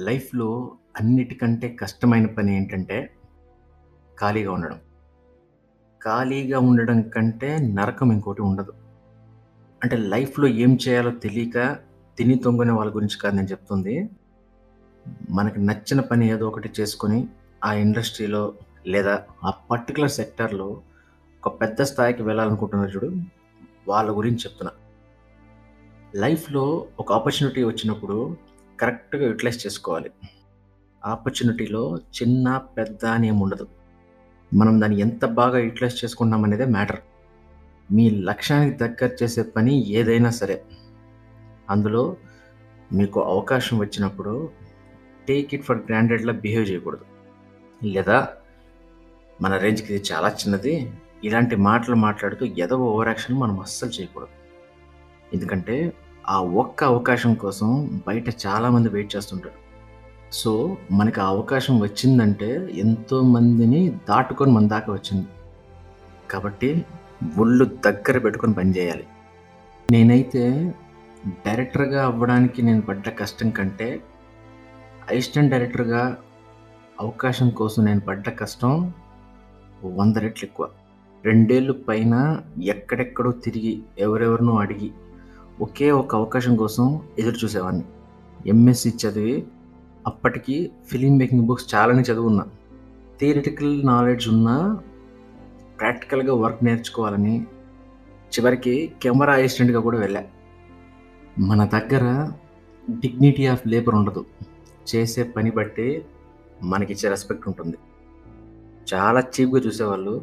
లైఫ్‌లో అన్నిటికంటే కష్టమైన పని ఏంటంటే ఖాళీగా ఉండడం. ఖాళీగా ఉండడం కంటే నరకం ఇంకోటి ఉండదు. అంటే లైఫ్‌లో ఏం చేయాలో తెలియక తిని తొంగనే వాళ్ళ గురించి కాదు నేను చెప్తుంది. మనకు నచ్చిన పని ఏదో ఒకటి చేసుకొని ఆ ఇండస్ట్రీలో లేదా ఆ పర్టికులర్ సెక్టార్‌లో ఒక పెద్ద స్థాయికి వెళ్ళాలనుకుంటున్నారు చూడు, వాళ్ళ గురించి చెప్తున్నా. లైఫ్‌లో ఒక ఆపర్చునిటీ వచ్చినప్పుడు కరెక్ట్‌గా యూటిలైజ్ చేసుకోవాలి. ఆపర్చునిటీలో చిన్న, పెద్ద అని ఏమి ఉండదు. మనం దాన్ని ఎంత బాగా యూటిలైజ్ చేసుకున్నాం అనేదే మ్యాటర్. మీ లక్ష్యానికి దగ్గర చేసే పని ఏదైనా సరే. అందులో మీకు అవకాశం వచ్చినప్పుడు టేక్ ఇట్ ఫర్ గ్రాండెడ్లా బిహేవ్ చేయకూడదు. లేదా మన రేంజ్‌కి ఇది చాలా చిన్నది. ఇలాంటి మాటలు మాట్లాడుతూ ఎదవ ఓవర్ యాక్షన్ మనం అస్సలు చేయకూడదు. ఎందుకంటే ఆ ఒక్క అవకాశం కోసం బయట చాలామంది వెయిట్ చేస్తుంటారు. సో, మనకి ఆ అవకాశం వచ్చిందంటే ఎంతో మందిని దాటుకొని మన దాకా వచ్చింది. కాబట్టి ఒళ్ళు దగ్గర పెట్టుకొని పని చేయాలి. నేనైతే డైరెక్టర్‌గా అవ్వడానికి నేను పడ్డ కష్టం కంటే అసిస్టెంట్ డైరెక్టర్‌గా అవకాశం కోసం నేను పడ్డ కష్టం వంద రెట్లు ఎక్కువ. రెండేళ్ళు పైన ఎక్కడెక్కడో తిరిగి ఎవరెవరినో అడిగి ఒకే ఒక అవకాశం కోసం ఎదురు చూసేవాడిని. ఎంఎస్‌సి చదివి అప్పటికి ఫిలిం మేకింగ్ బుక్స్ చాలానే చదువున్నా థియరిటికల్ నాలెడ్జ్ ఉన్నా ప్రాక్టికల్‌గా వర్క్ నేర్చుకోవాలని చివరికి కెమెరా అసిస్టెంట్‌గా కూడా వెళ్ళా. మన దగ్గర డిగ్నిటీ ఆఫ్ లేబర్ ఉండదు. చేసే పని బట్టి మనకిచ్చే రెస్పెక్ట్ ఉంటుంది. చాలా చీప్‌గా చూసేవాళ్ళు.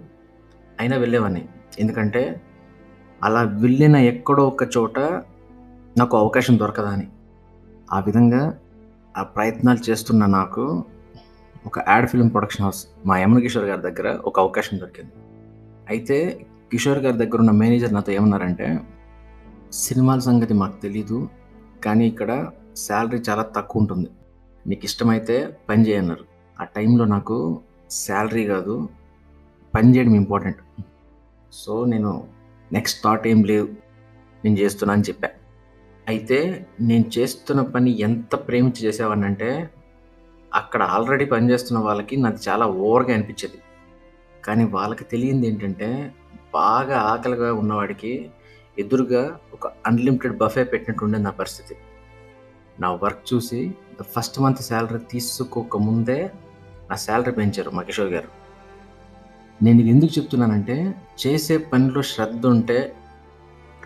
అయినా వెళ్ళేవాడిని. ఎందుకంటే అలా వెళ్ళిన ఎక్కడో ఒక చోట నాకు అవకాశం దొరకదని ఆ విధంగా ఆ ప్రయత్నాలు చేస్తున్న నాకు ఒక యాడ్ ఫిల్మ్ ప్రొడక్షన్ హౌస్ మా యమున కిషోర్ గారి దగ్గర ఒక అవకాశం దొరికింది. అయితే కిషోర్ గారి దగ్గర ఉన్న మేనేజర్ నాతో ఏమన్నారంటే, "సినిమాల సంగతి మాకు తెలీదు. కానీ ఇక్కడ శాలరీ చాలా తక్కువ ఉంటుంది. నీకు ఇష్టమైతే పని చేయన్నారు ఆ టైంలో నాకు శాలరీ కాదు, పని చేయడం ఇంపార్టెంట్. సో, నేను నెక్స్ట్ థాట్ ఏం లేవు. నేను చేస్తున్నా అని చెప్పా. అయితే నేను చేస్తున్న పని ఎంత ప్రేమించి చేసేవానంటే అక్కడ ఆల్రెడీ పని చేస్తున్న వాళ్ళకి నాకు చాలా ఓవర్‌గా అనిపించేది. కానీ వాళ్ళకి తెలియంది ఏంటంటే బాగా ఆకలిగా ఉన్నవాడికి ఎదురుగా ఒక అన్‌లిమిటెడ్ బఫే పెట్టినట్టు ఉండేది నా పరిస్థితి. నా వర్క్ చూసి ఫస్ట్ మంత్ శాలరీ తీసుకోక ముందే నా శాలరీ పెంచారు మా కిషోర్ గారు. నేను ఇది ఎందుకు చెప్తున్నానంటే చేసే పనిలో శ్రద్ధ ఉంటే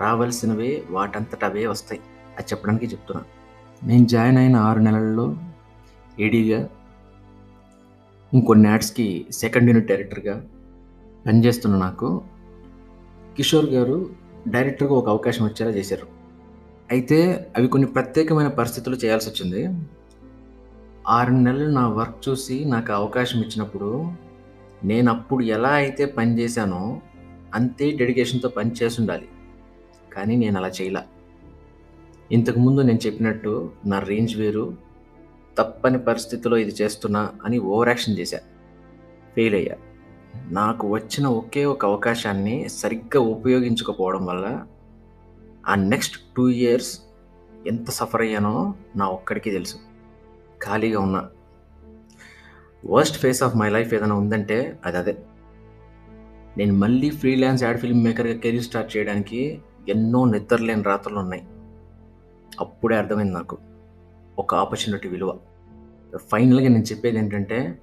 రావాల్సినవి వాటంతట అవే వస్తాయి. అది చెప్పడానికి చెప్తున్నాను నేను జాయిన్ అయిన ఆరు నెలల్లో ఏడీగా ఇంకొన్ని యాడ్స్‌కి సెకండ్ యూనిట్ డైరెక్టర్‌గా పనిచేస్తున్న నాకు కిషోర్ గారు డైరెక్టర్‌గా ఒక అవకాశం వచ్చేలా చేశారు. అయితే అవి కొన్ని ప్రత్యేకమైన పరిస్థితులు చేయాల్సి వచ్చింది ఆరు నెలలు నా వర్క్ చూసి నాకు అవకాశం ఇచ్చినప్పుడు నేను అప్పుడు ఎలా అయితే పని చేశానో అంతే డెడికేషన్‌తో పని చేసుండాలి. కానీ నేను అలా చేయలే ఇంతకుముందు నేను చెప్పినట్టు నా రేంజ్ వేరు. తప్పని పరిస్థితిలో ఇది చేస్తున్నా అని ఓవర్ యాక్షన్ చేశా. ఫెయిల్ అయ్యా. నాకు వచ్చిన ఒకే ఒక అవకాశాన్ని సరిగ్గా ఉపయోగించకపోవడం వల్ల ఆ నెక్స్ట్ టూ ఇయర్స్ ఎంత సఫర్ అయ్యానో నా ఒక్కడికి తెలుసు. ఖాళీగా ఉన్నా. Worst phase of my life ఏదైనా ఉందంటే అది అదే. నేను మళ్ళీ ఫ్రీలాన్స్ యాడ్ ఫిల్మ్ మేకర్‌గా కెరీర్ స్టార్ట్ చేయడానికి ఎన్నో నిద్రలేని రాత్రులున్నాయి. అప్పుడే అర్థమైంది నాకు. ఒక ఆపర్చునిటీ విలువ. ఫైనల్‌గా నేను చెప్పేది ఏంటంటే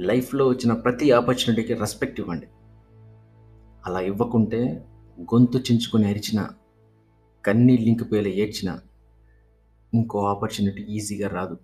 లైఫ్‌లో వచ్చిన ప్రతి ఆపర్చునిటీకి రెస్పెక్ట్ ఇవ్వండి. అలా ఇవ్వకుంటే గొంతు చించుకొని కన్నీ లింక్ ఇంకిపోయేలా ఏడ్చిన ఇంకో ఆపర్చునిటీ ఈజీగా రాదు.